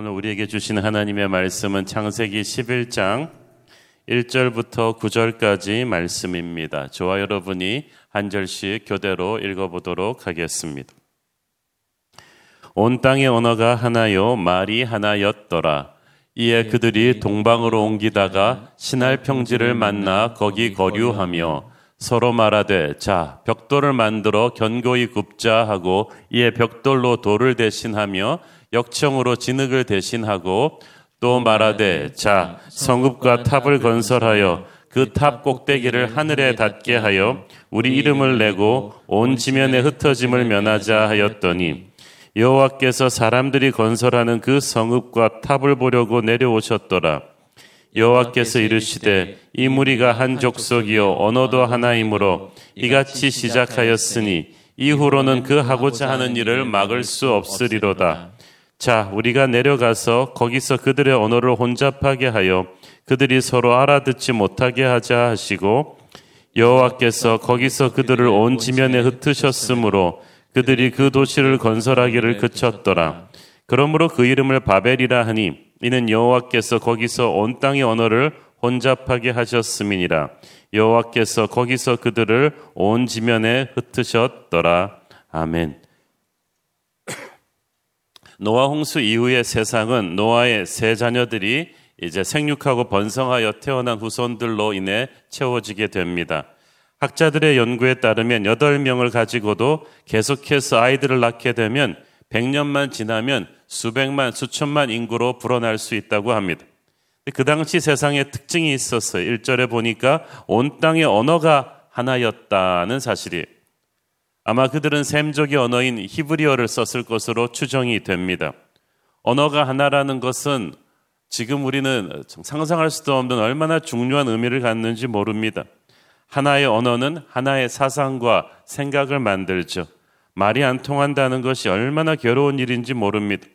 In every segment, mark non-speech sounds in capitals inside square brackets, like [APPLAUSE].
오늘 우리에게 주시는 하나님의 말씀은 창세기 11장 1절부터 9절까지 말씀입니다. 저와 여러분이 한 절씩 교대로 읽어보도록 하겠습니다. 온 땅의 언어가 하나요, 말이 하나였더라. 이에 그들이 동방으로 옮기다가 신할 평지를 만나 거기 거류하며 서로 말하되 자 벽돌을 만들어 견고히 굽자 하고 이에 벽돌로 돌을 대신하며 역청으로 진흙을 대신하고 또 말하되 자 성읍과 탑을 건설하여 그 탑 꼭대기를 하늘에 닿게 하여 우리 이름을 내고 온 지면에 흩어짐을 면하자 하였더니 여호와께서 사람들이 건설하는 그 성읍과 탑을 보려고 내려오셨더라. 여호와께서 이르시되 이 무리가 한 족속이요 언어도 하나이므로 이같이 시작하였으니 이후로는 그 하고자 하는 일을 막을 수 없으리로다. 자, 우리가 내려가서 거기서 그들의 언어를 혼잡하게 하여 그들이 서로 알아듣지 못하게 하자 하시고 여호와께서 거기서 그들을 온 지면에 흩으셨으므로 그들이 그 도시를 건설하기를 그쳤더라. 그러므로 그 이름을 바벨이라 하니 이는 여호와께서 거기서 온 땅의 언어를 혼잡하게 하셨음이니라. 여호와께서 거기서 그들을 온 지면에 흩으셨더라. 아멘. 노아 홍수 이후의 세상은 노아의 세 자녀들이 이제 생육하고 번성하여 태어난 후손들로 인해 채워지게 됩니다. 학자들의 연구에 따르면 8명을 가지고도 계속해서 아이들을 낳게 되면 100년만 지나면 수백만, 수천만 인구로 불어날 수 있다고 합니다. 그 당시 세상에 특징이 있었어요. 1절에 보니까 온 땅의 언어가 하나였다는 사실이 아마 그들은 샘족의 언어인 히브리어를 썼을 것으로 추정이 됩니다. 언어가 하나라는 것은 지금 우리는 상상할 수도 없는 얼마나 중요한 의미를 갖는지 모릅니다. 하나의 언어는 하나의 사상과 생각을 만들죠. 말이 안 통한다는 것이 얼마나 괴로운 일인지 모릅니다.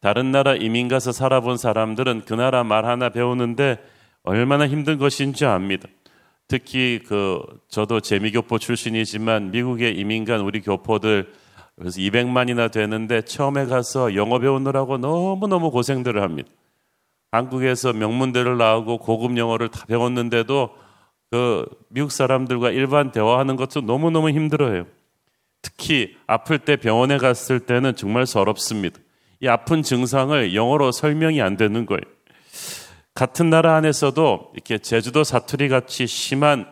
다른 나라 이민 가서 살아본 사람들은 그 나라 말 하나 배우는데 얼마나 힘든 것인지 압니다. 특히 그 저도 재미교포 출신이지만 미국에 이민 간 우리 교포들 그래서 200만이나 되는데 처음에 가서 영어 배우느라고 너무너무 고생들을 합니다. 한국에서 명문대를 나오고 고급 영어를 다 배웠는데도 그 미국 사람들과 일반 대화하는 것도 너무너무 힘들어요. 특히 아플 때 병원에 갔을 때는 정말 서럽습니다. 이 아픈 증상을 영어로 설명이 안 되는 거예요. 같은 나라 안에서도 이렇게 제주도 사투리 같이 심한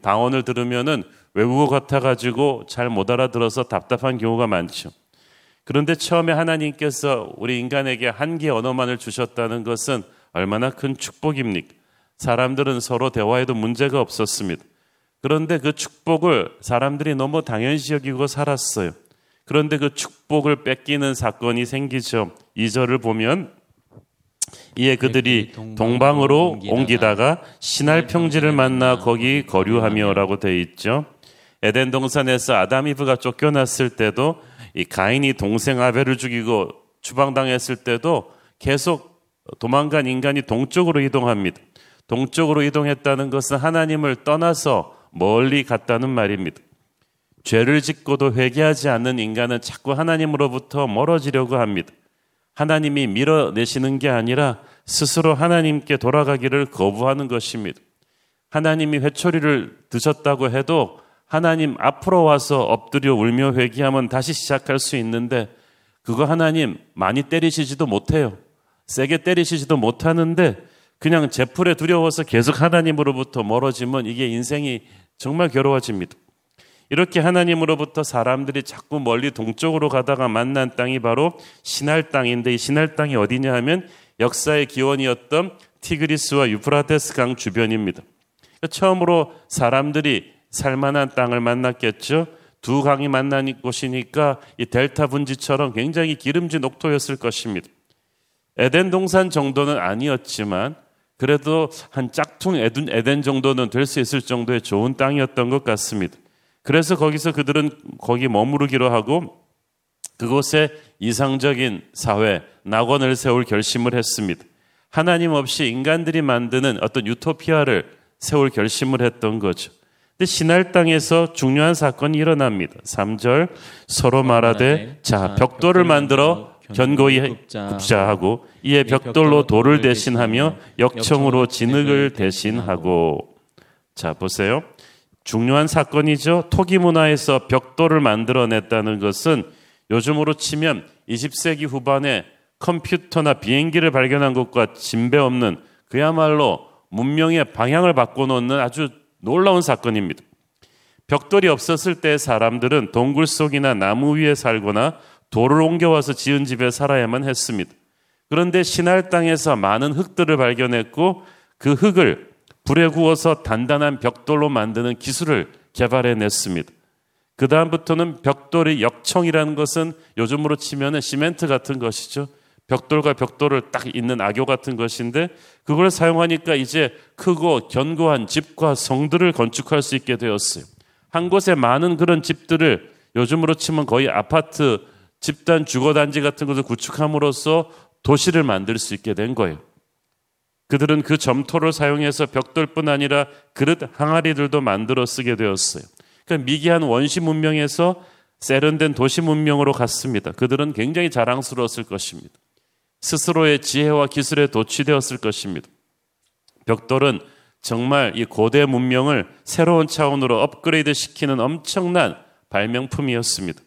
방언을 들으면은 외국어 같아가지고 잘 못 알아들어서 답답한 경우가 많죠. 그런데 처음에 하나님께서 우리 인간에게 한 개 언어만을 주셨다는 것은 얼마나 큰 축복입니까? 사람들은 서로 대화해도 문제가 없었습니다. 그런데 그 축복을 사람들이 너무 당연시 여기고 살았어요. 그런데 그 축복을 뺏기는 사건이 생기죠. 2절을 보면 이에 그들이 동방으로 옮기다가 신할 평지를 만나 거기 거류하며라고 되어 있죠. 에덴 동산에서 아담 이브가 쫓겨났을 때도 이 가인이 동생 아벨을 죽이고 추방당했을 때도 계속 도망간 인간이 동쪽으로 이동합니다. 동쪽으로 이동했다는 것은 하나님을 떠나서 멀리 갔다는 말입니다. 죄를 짓고도 회개하지 않는 인간은 자꾸 하나님으로부터 멀어지려고 합니다. 하나님이 밀어내시는 게 아니라 스스로 하나님께 돌아가기를 거부하는 것입니다. 하나님이 회초리를 드셨다고 해도 하나님 앞으로 와서 엎드려 울며 회개하면 다시 시작할 수 있는데 그거 하나님 많이 때리시지도 못해요. 세게 때리시지도 못하는데 그냥 제풀에 두려워서 계속 하나님으로부터 멀어지면 이게 인생이 정말 괴로워집니다. 이렇게 하나님으로부터 사람들이 자꾸 멀리 동쪽으로 가다가 만난 땅이 바로 신할 땅인데 이 신할 땅이 어디냐 하면 역사의 기원이었던 티그리스와 유프라테스 강 주변입니다. 처음으로 사람들이 살만한 땅을 만났겠죠. 두 강이 만난 곳이니까 이 델타 분지처럼 굉장히 기름진 녹토였을 것입니다. 에덴 동산 정도는 아니었지만 그래도 한 짝퉁 에덴 정도는 될 수 있을 정도의 좋은 땅이었던 것 같습니다. 그래서 거기서 그들은 거기 머무르기로 하고 그곳에 이상적인 사회, 낙원을 세울 결심을 했습니다. 하나님 없이 인간들이 만드는 어떤 유토피아를 세울 결심을 했던 거죠. 근데 신할 땅에서 중요한 사건이 일어납니다. 3절 서로 말하되 자 벽돌을 만들어 견고히 굽자하고 이에 벽돌로 돌을 대신하며 역청으로 진흙을 대신하고 자 보세요. 중요한 사건이죠. 토기 문화에서 벽돌을 만들어냈다는 것은 요즘으로 치면 20세기 후반에 컴퓨터나 비행기를 발견한 것과 진배 없는 그야말로 문명의 방향을 바꿔놓는 아주 놀라운 사건입니다. 벽돌이 없었을 때 사람들은 동굴 속이나 나무 위에 살거나 돌을 옮겨와서 지은 집에 살아야만 했습니다. 그런데 신할 땅에서 많은 흙들을 발견했고 그 흙을 불에 구워서 단단한 벽돌로 만드는 기술을 개발해 냈습니다. 그 다음부터는 벽돌의 역청이라는 것은 요즘으로 치면 시멘트 같은 것이죠. 벽돌과 벽돌을 딱 있는 악교 같은 것인데 그걸 사용하니까 이제 크고 견고한 집과 성들을 건축할 수 있게 되었어요. 한 곳에 많은 그런 집들을 요즘으로 치면 거의 아파트 집단 주거 단지 같은 것을 구축함으로써 도시를 만들 수 있게 된 거예요. 그들은 그 점토를 사용해서 벽돌뿐 아니라 그릇 항아리들도 만들어 쓰게 되었어요. 그러니까 미개한 원시 문명에서 세련된 도시 문명으로 갔습니다. 그들은 굉장히 자랑스러웠을 것입니다. 스스로의 지혜와 기술에 도취되었을 것입니다. 벽돌은 정말 이 고대 문명을 새로운 차원으로 업그레이드 시키는 엄청난 발명품이었습니다.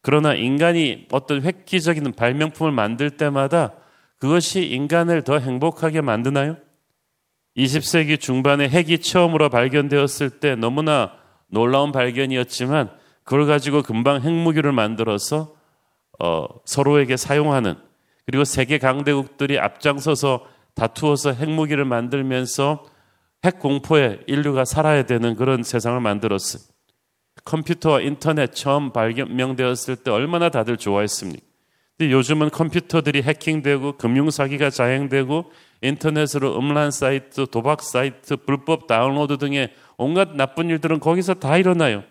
그러나 인간이 어떤 획기적인 발명품을 만들 때마다 그것이 인간을 더 행복하게 만드나요? 20세기 중반에 핵이 처음으로 발견되었을 때 너무나 놀라운 발견이었지만 그걸 가지고 금방 핵무기를 만들어서 어, 서로에게 사용하는 그리고 세계 강대국들이 앞장서서 다투어서 핵무기를 만들면서 핵 공포에 인류가 살아야 되는 그런 세상을 만들었어요. 컴퓨터와 인터넷 처음 발명되었을 때 얼마나 다들 좋아했습니까? 근데 요즘은 컴퓨터들이 해킹되고 금융사기가 자행되고 인터넷으로 음란 사이트, 도박 사이트, 불법 다운로드 등의 온갖 나쁜 일들은 거기서 다 일어나요.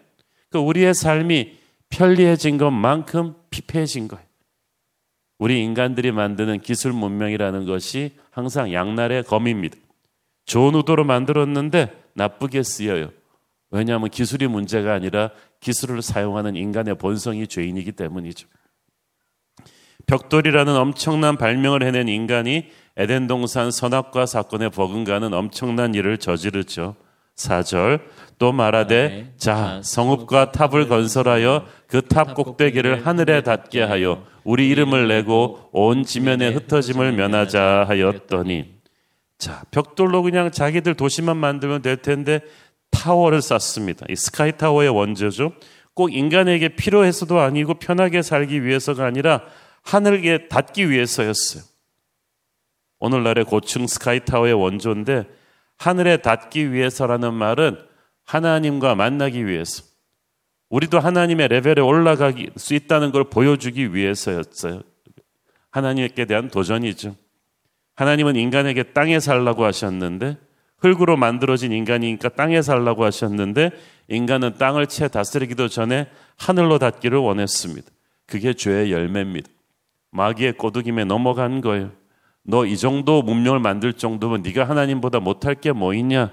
그 우리의 삶이 편리해진 것만큼 피폐해진 거예요. 우리 인간들이 만드는 기술 문명이라는 것이 항상 양날의 검입니다. 좋은 의도로 만들었는데 나쁘게 쓰여요. 왜냐하면 기술이 문제가 아니라 기술을 사용하는 인간의 본성이 죄인이기 때문이죠. 벽돌이라는 엄청난 발명을 해낸 인간이 에덴 동산 선악과 사건에 버금가는 엄청난 일을 저지르죠. 4절 또 말하되 자 성읍과 탑을 건설하여 그 탑 꼭대기를 하늘에 닿게 하여 우리 이름을 내고 온 지면에 흩어짐을 면하자 하였더니 자 벽돌로 그냥 자기들 도시만 만들면 될 텐데 타워를 쌓습니다. 이 sky tower의 원조죠. 꼭 인간에게 필요해서도 아니고 편하게 살기 위해서가 아니라 하늘에 닿기 위해서였어요. 오늘날의 고층 스카이 타워의 원조인데 하늘에 닿기 위해서라는 말은 하나님과 만나기 위해서. 우리도 하나님의 레벨에 올라갈 수 있다는 걸 보여주기 위해서였어요. 하나님께 대한 도전이죠. 하나님은 인간에게 땅에 살라고 하셨는데 흙으로 만들어진 인간이니까 땅에 살라고 하셨는데 인간은 땅을 채 다스리기도 전에 하늘로 닿기를 원했습니다. 그게 죄의 열매입니다. 마귀의 꼬드김에 넘어간 거예요. 너 이 정도 문명을 만들 정도면 네가 하나님보다 못할 게 뭐 있냐?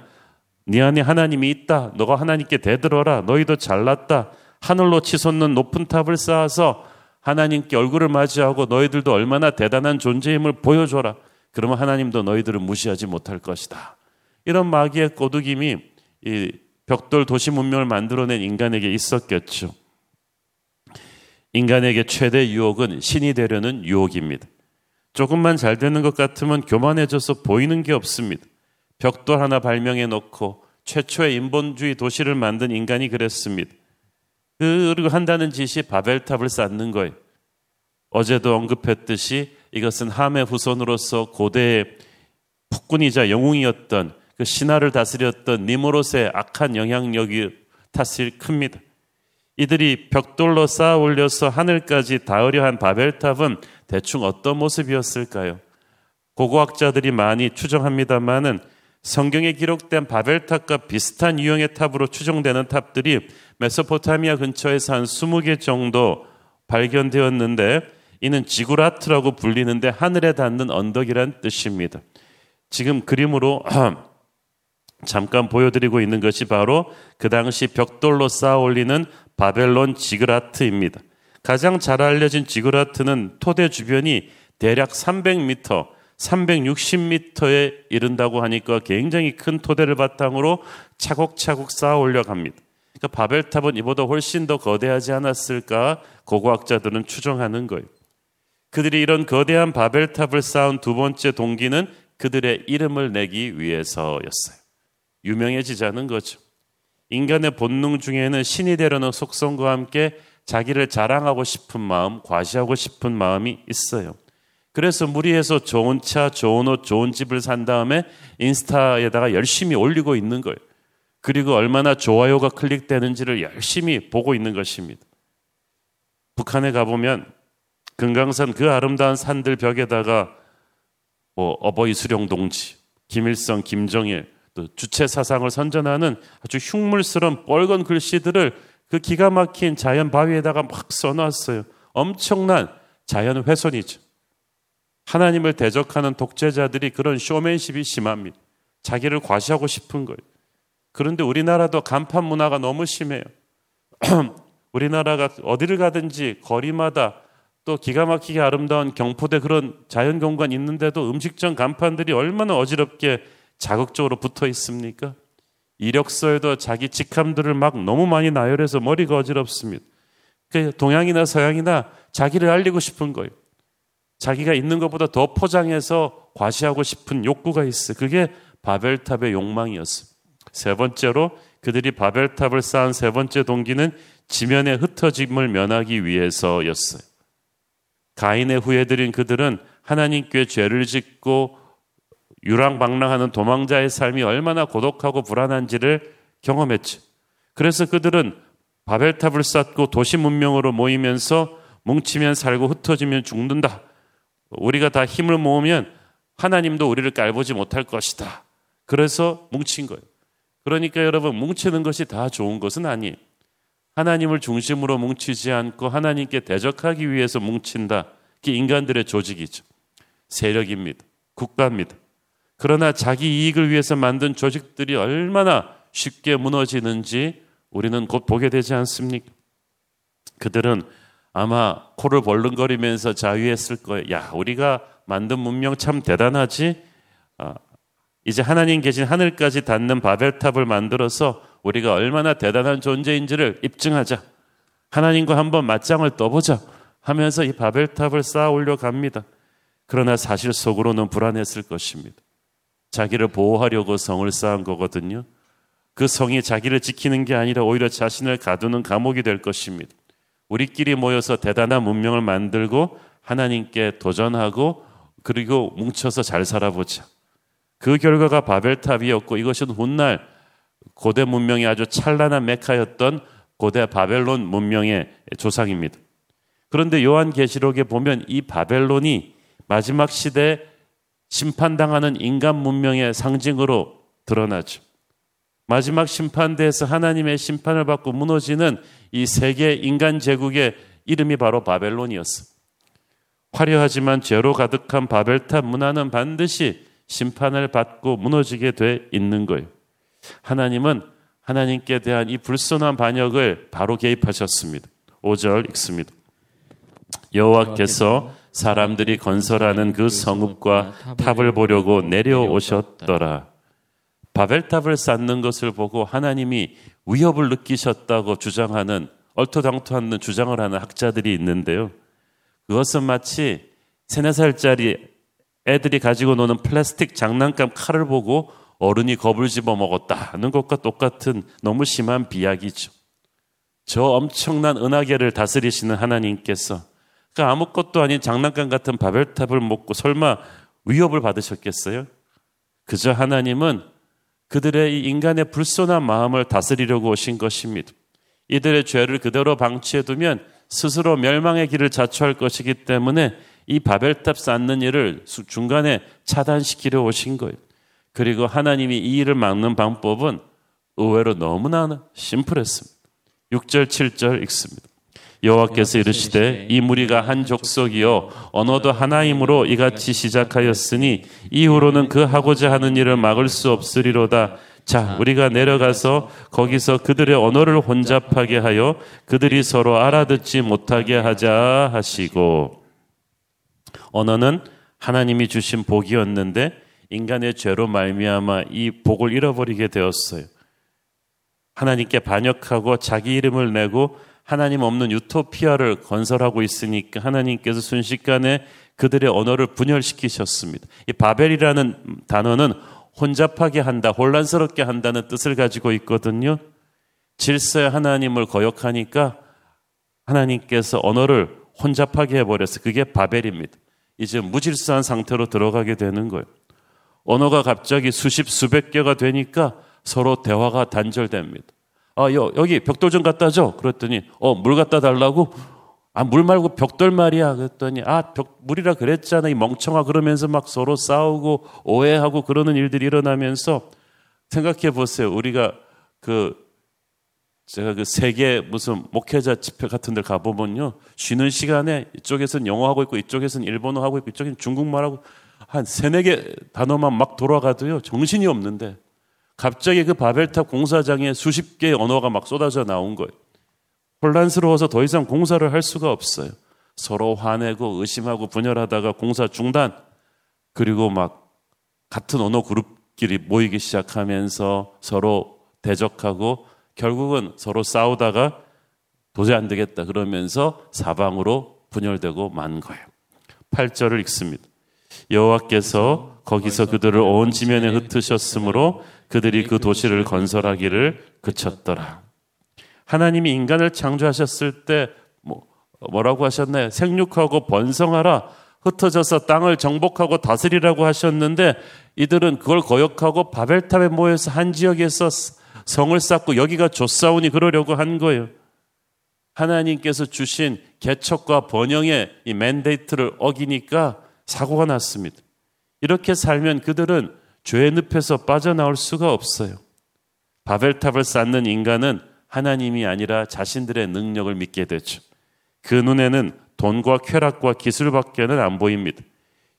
네 안에 하나님이 있다. 너가 하나님께 대들어라. 너희도 잘났다. 하늘로 치솟는 높은 탑을 쌓아서 하나님께 얼굴을 맞이하고 너희들도 얼마나 대단한 존재임을 보여줘라. 그러면 하나님도 너희들을 무시하지 못할 것이다. 이런 마귀의 꼬드김이 이 벽돌 도시 문명을 만들어낸 인간에게 있었겠죠. 인간에게 최대 유혹은 신이 되려는 유혹입니다. 조금만 잘 되는 것 같으면 교만해져서 보이는 게 없습니다. 벽돌 하나 발명해 놓고 최초의 인본주의 도시를 만든 인간이 그랬습니다. 그리고 한다는 짓이 바벨탑을 쌓는 거예요. 어제도 언급했듯이 이것은 함의 후손으로서 고대의 폭군이자 영웅이었던 그 신하를 다스렸던 니모롯의 악한 영향력이 탓이 큽니다. 이들이 벽돌로 쌓아 올려서 하늘까지 닿으려 한 바벨탑은 대충 어떤 모습이었을까요? 고고학자들이 많이 추정합니다만은 성경에 기록된 바벨탑과 비슷한 유형의 탑으로 추정되는 탑들이 메소포타미아 근처에서 한 20개 정도 발견되었는데 이는 지구라트라고 불리는데 하늘에 닿는 언덕이란 뜻입니다. 지금 그림으로 [CLEARS THROAT] 잠깐 보여드리고 있는 것이 바로 그 당시 벽돌로 쌓아 올리는 바벨론 지그라트입니다. 가장 잘 알려진 지그라트는 토대 주변이 대략 300m, 360m에 이른다고 하니까 굉장히 큰 토대를 바탕으로 차곡차곡 쌓아 올려갑니다. 그러니까 바벨탑은 이보다 훨씬 더 거대하지 않았을까 고고학자들은 추정하는 거예요. 그들이 이런 거대한 바벨탑을 쌓은 두 번째 동기는 그들의 이름을 내기 위해서였어요. 유명해지자는 거죠. 인간의 본능 중에는 신이 되려는 속성과 함께 자기를 자랑하고 싶은 마음, 과시하고 싶은 마음이 있어요. 그래서 무리해서 좋은 차, 좋은 옷, 좋은 집을 산 다음에 인스타에다가 열심히 올리고 있는 거예요. 그리고 얼마나 좋아요가 클릭되는지를 열심히 보고 있는 것입니다. 북한에 가보면 금강산 그 아름다운 산들 벽에다가 뭐 어버이 수령 동지, 김일성, 김정일, 또 주체 사상을 선전하는 아주 흉물스러운 뻘건 글씨들을 그 기가 막힌 자연 바위에다가 막 써놨어요. 엄청난 자연 훼손이죠. 하나님을 대적하는 독재자들이 그런 쇼맨십이 심합니다. 자기를 과시하고 싶은 거예요. 그런데 우리나라도 간판 문화가 너무 심해요. [CLEARS THROAT] 우리나라가 어디를 가든지 거리마다 또 기가 막히게 아름다운 경포대 그런 자연 경관 있는데도 음식점 간판들이 얼마나 어지럽게 자극적으로 붙어 있습니까? 이력서에도 자기 직함들을 막 너무 많이 나열해서 머리가 어지럽습니다. 그 동양이나 서양이나 자기를 알리고 싶은 거예요. 자기가 있는 것보다 더 포장해서 과시하고 싶은 욕구가 있어. 그게 바벨탑의 욕망이었어요. 세 번째로 그들이 바벨탑을 쌓은 세 번째 동기는 지면의 흩어짐을 면하기 위해서였어요. 가인의 후예들인 그들은 하나님께 죄를 짓고 유랑방랑하는 도망자의 삶이 얼마나 고독하고 불안한지를 경험했죠. 그래서 그들은 바벨탑을 쌓고 도시 문명으로 모이면서 뭉치면 살고 흩어지면 죽는다. 우리가 다 힘을 모으면 하나님도 우리를 깔보지 못할 것이다. 그래서 뭉친 거예요. 그러니까 여러분 뭉치는 것이 다 좋은 것은 아니에요. 하나님을 중심으로 뭉치지 않고 하나님께 대적하기 위해서 뭉친다. 그게 인간들의 조직이죠. 세력입니다. 국가입니다. 그러나 자기 이익을 위해서 만든 조직들이 얼마나 쉽게 무너지는지 우리는 곧 보게 되지 않습니까? 그들은 아마 코를 벌렁거리면서 자유했을 거예요. 야, 우리가 만든 문명 참 대단하지? 아, 이제 하나님 계신 하늘까지 닿는 바벨탑을 만들어서 우리가 얼마나 대단한 존재인지를 입증하자. 하나님과 한번 맞짱을 떠보자. 하면서 이 바벨탑을 쌓아 올려 갑니다. 그러나 사실 속으로는 불안했을 것입니다. 자기를 보호하려고 성을 쌓은 거거든요. 그 성이 자기를 지키는 게 아니라 오히려 자신을 가두는 감옥이 될 것입니다. 우리끼리 모여서 대단한 문명을 만들고 하나님께 도전하고 그리고 뭉쳐서 잘 살아보자. 그 결과가 바벨탑이었고 이것은 훗날 고대 문명이 아주 찬란한 메카였던 고대 바벨론 문명의 조상입니다. 그런데 요한계시록에 보면 이 바벨론이 마지막 시대 심판당하는 인간 문명의 상징으로 드러나죠. 마지막 심판대에서 하나님의 심판을 받고 무너지는 이 세계 인간 제국의 이름이 바로 바벨론이었어. 화려하지만 죄로 가득한 바벨탑 문화는 반드시 심판을 받고 무너지게 돼 있는 거예요. 하나님은 하나님께 대한 이 불순한 반역을 바로 개입하셨습니다. 5절 읽습니다. 여호와께서 사람들이 건설하는 그 성읍과 탑을 보려고 내려오셨더라. 바벨탑을 쌓는 것을 보고 하나님이 위협을 느끼셨다고 주장하는 얼토당토하는 주장을 하는 학자들이 있는데요. 그것은 마치 세네 살짜리 애들이 가지고 노는 플라스틱 장난감 칼을 보고 어른이 겁을 집어 먹었다는 것과 똑같은 너무 심한 비약이죠. 저 엄청난 은하계를 다스리시는 하나님께서 그 아무것도 아닌 장난감 같은 바벨탑을 먹고 설마 위협을 받으셨겠어요? 그저 하나님은 그들의 이 인간의 불손한 마음을 다스리려고 오신 것입니다. 이들의 죄를 그대로 방치해두면 스스로 멸망의 길을 자초할 것이기 때문에 이 바벨탑 쌓는 일을 중간에 차단시키려 오신 거예요. 그리고 하나님이 이 일을 막는 방법은 의외로 너무나 심플했습니다. 6절, 7절 읽습니다. 여호와께서 이르시되 이 무리가 한 족속이요. 언어도 하나임으로 이같이 시작하였으니 이후로는 그 하고자 하는 일을 막을 수 없으리로다. 자, 우리가 내려가서 거기서 그들의 언어를 혼잡하게 하여 그들이 서로 알아듣지 못하게 하자 하시고 언어는 하나님이 주신 복이었는데 인간의 죄로 말미암아 이 복을 잃어버리게 되었어요. 하나님께 반역하고 자기 이름을 내고 하나님 없는 유토피아를 건설하고 있으니까 하나님께서 순식간에 그들의 언어를 분열시키셨습니다. 이 바벨이라는 단어는 혼잡하게 한다, 혼란스럽게 한다는 뜻을 가지고 있거든요. 질서의 하나님을 거역하니까 하나님께서 언어를 혼잡하게 해버려서 그게 바벨입니다. 이제 무질서한 상태로 들어가게 되는 거예요. 언어가 갑자기 수십, 수백 개가 되니까 서로 대화가 단절됩니다. 아, 여, 여기 벽돌 좀 갖다 줘. 그랬더니, 어, 물 갖다 달라고? 아, 물 말고 벽돌 말이야. 그랬더니, 아, 벽, 물이라 그랬잖아. 이 멍청아. 그러면서 막 서로 싸우고 오해하고 그러는 일들이 일어나면서 생각해 보세요. 우리가 그, 제가 그 세계 무슨 목회자 집회 같은 데 가보면요. 쉬는 시간에 이쪽에서는 영어 하고 있고 이쪽에서는 일본어 하고 있고 이쪽에는 중국말 하고 한 세네 개 단어만 막 돌아가도요. 정신이 없는데 갑자기 그 바벨탑 공사장에 수십 개의 언어가 막 쏟아져 나온 거예요. 혼란스러워서 더 이상 공사를 할 수가 없어요. 서로 화내고 의심하고 분열하다가 공사 중단. 그리고 막 같은 언어 그룹끼리 모이기 시작하면서 서로 대적하고 결국은 서로 싸우다가 도저히 안 되겠다 그러면서 사방으로 분열되고 만 거예요. 8절을 읽습니다. 여호와께서 거기서 그들을 온 지면에 흩으셨으므로 그들이 그 도시를 건설하기를 그쳤더라. 하나님이 인간을 창조하셨을 때 뭐, 뭐라고 하셨나요? 생육하고 번성하라. 흩어져서 땅을 정복하고 다스리라고 하셨는데 이들은 그걸 거역하고 바벨탑에 모여서 한 지역에서 성을 쌓고 여기가 좋사오니 그러려고 한 거예요. 하나님께서 주신 개척과 번영의 이 맨데이트를 어기니까 사고가 났습니다. 이렇게 살면 그들은 죄의 늪에서 빠져나올 수가 없어요. 바벨탑을 쌓는 인간은 하나님이 아니라 자신들의 능력을 믿게 되죠. 그 눈에는 돈과 쾌락과 기술밖에는 안 보입니다.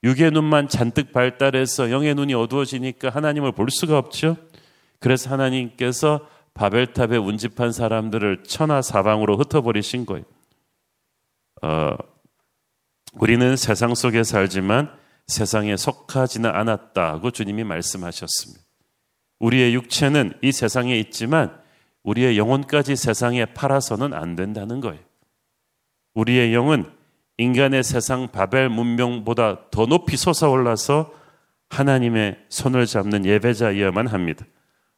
육의 눈만 잔뜩 발달해서 영의 눈이 어두워지니까 하나님을 볼 수가 없죠. 그래서 하나님께서 바벨탑에 운집한 사람들을 천하 사방으로 흩어버리신 거예요. 어, 우리는 세상 속에 살지만 세상에 속하지는 않았다고 주님이 말씀하셨습니다. 우리의 육체는 이 세상에 있지만 우리의 영혼까지 세상에 팔아서는 안 된다는 거예요. 우리의 영은 인간의 세상 바벨 문명보다 더 높이 솟아올라서 하나님의 손을 잡는 예배자여야만 합니다.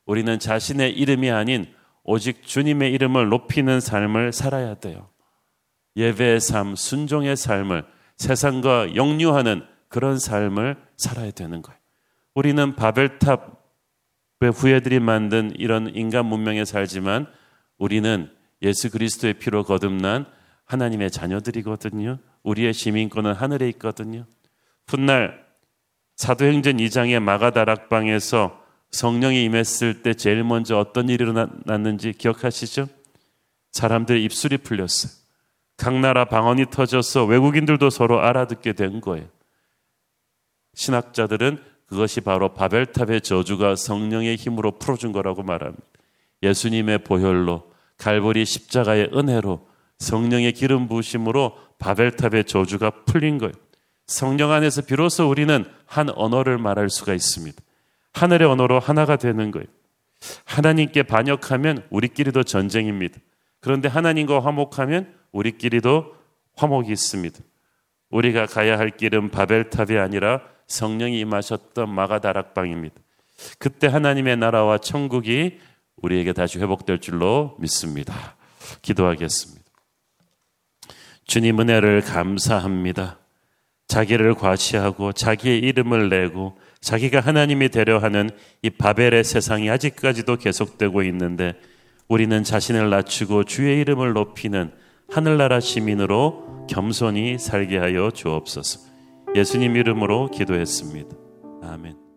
우리는 자신의 이름이 아닌 오직 주님의 이름을 높이는 삶을 살아야 돼요. 예배의 삶, 순종의 삶을 세상과 영유하는 그런 삶을 살아야 되는 거예요. 우리는 바벨탑의 후예들이 만든 이런 인간 문명에 살지만 우리는 예수 그리스도의 피로 거듭난 하나님의 자녀들이거든요. 우리의 시민권은 하늘에 있거든요. 훗날 사도행전 2장의 마가다락방에서 성령이 임했을 때 제일 먼저 어떤 일이 일어났는지 기억하시죠? 사람들의 입술이 풀렸어요. 각 나라 방언이 터져서 외국인들도 서로 알아듣게 된 거예요. 신학자들은 그것이 바로 바벨탑의 저주가 성령의 힘으로 풀어준 거라고 말합니다. 예수님의 보혈로 갈보리 십자가의 은혜로 성령의 기름 부으심으로 바벨탑의 저주가 풀린 거예요. 성령 안에서 비로소 우리는 한 언어를 말할 수가 있습니다. 하늘의 언어로 하나가 되는 거예요. 하나님께 반역하면 우리끼리도 전쟁입니다. 그런데 하나님과 화목하면 우리끼리도 화목이 있습니다. 우리가 가야 할 길은 바벨탑이 아니라 성령이 임하셨던 마가다락방입니다. 그때 하나님의 나라와 천국이 우리에게 다시 회복될 줄로 믿습니다. 기도하겠습니다. 주님 은혜를 감사합니다. 자기를 과시하고 자기의 이름을 내고 자기가 하나님이 되려 하는 이 바벨의 세상이 아직까지도 계속되고 있는데 우리는 자신을 낮추고 주의 이름을 높이는 하늘나라 시민으로 겸손히 살게 하여 주옵소서. 예수님 이름으로 기도했습니다. 아멘.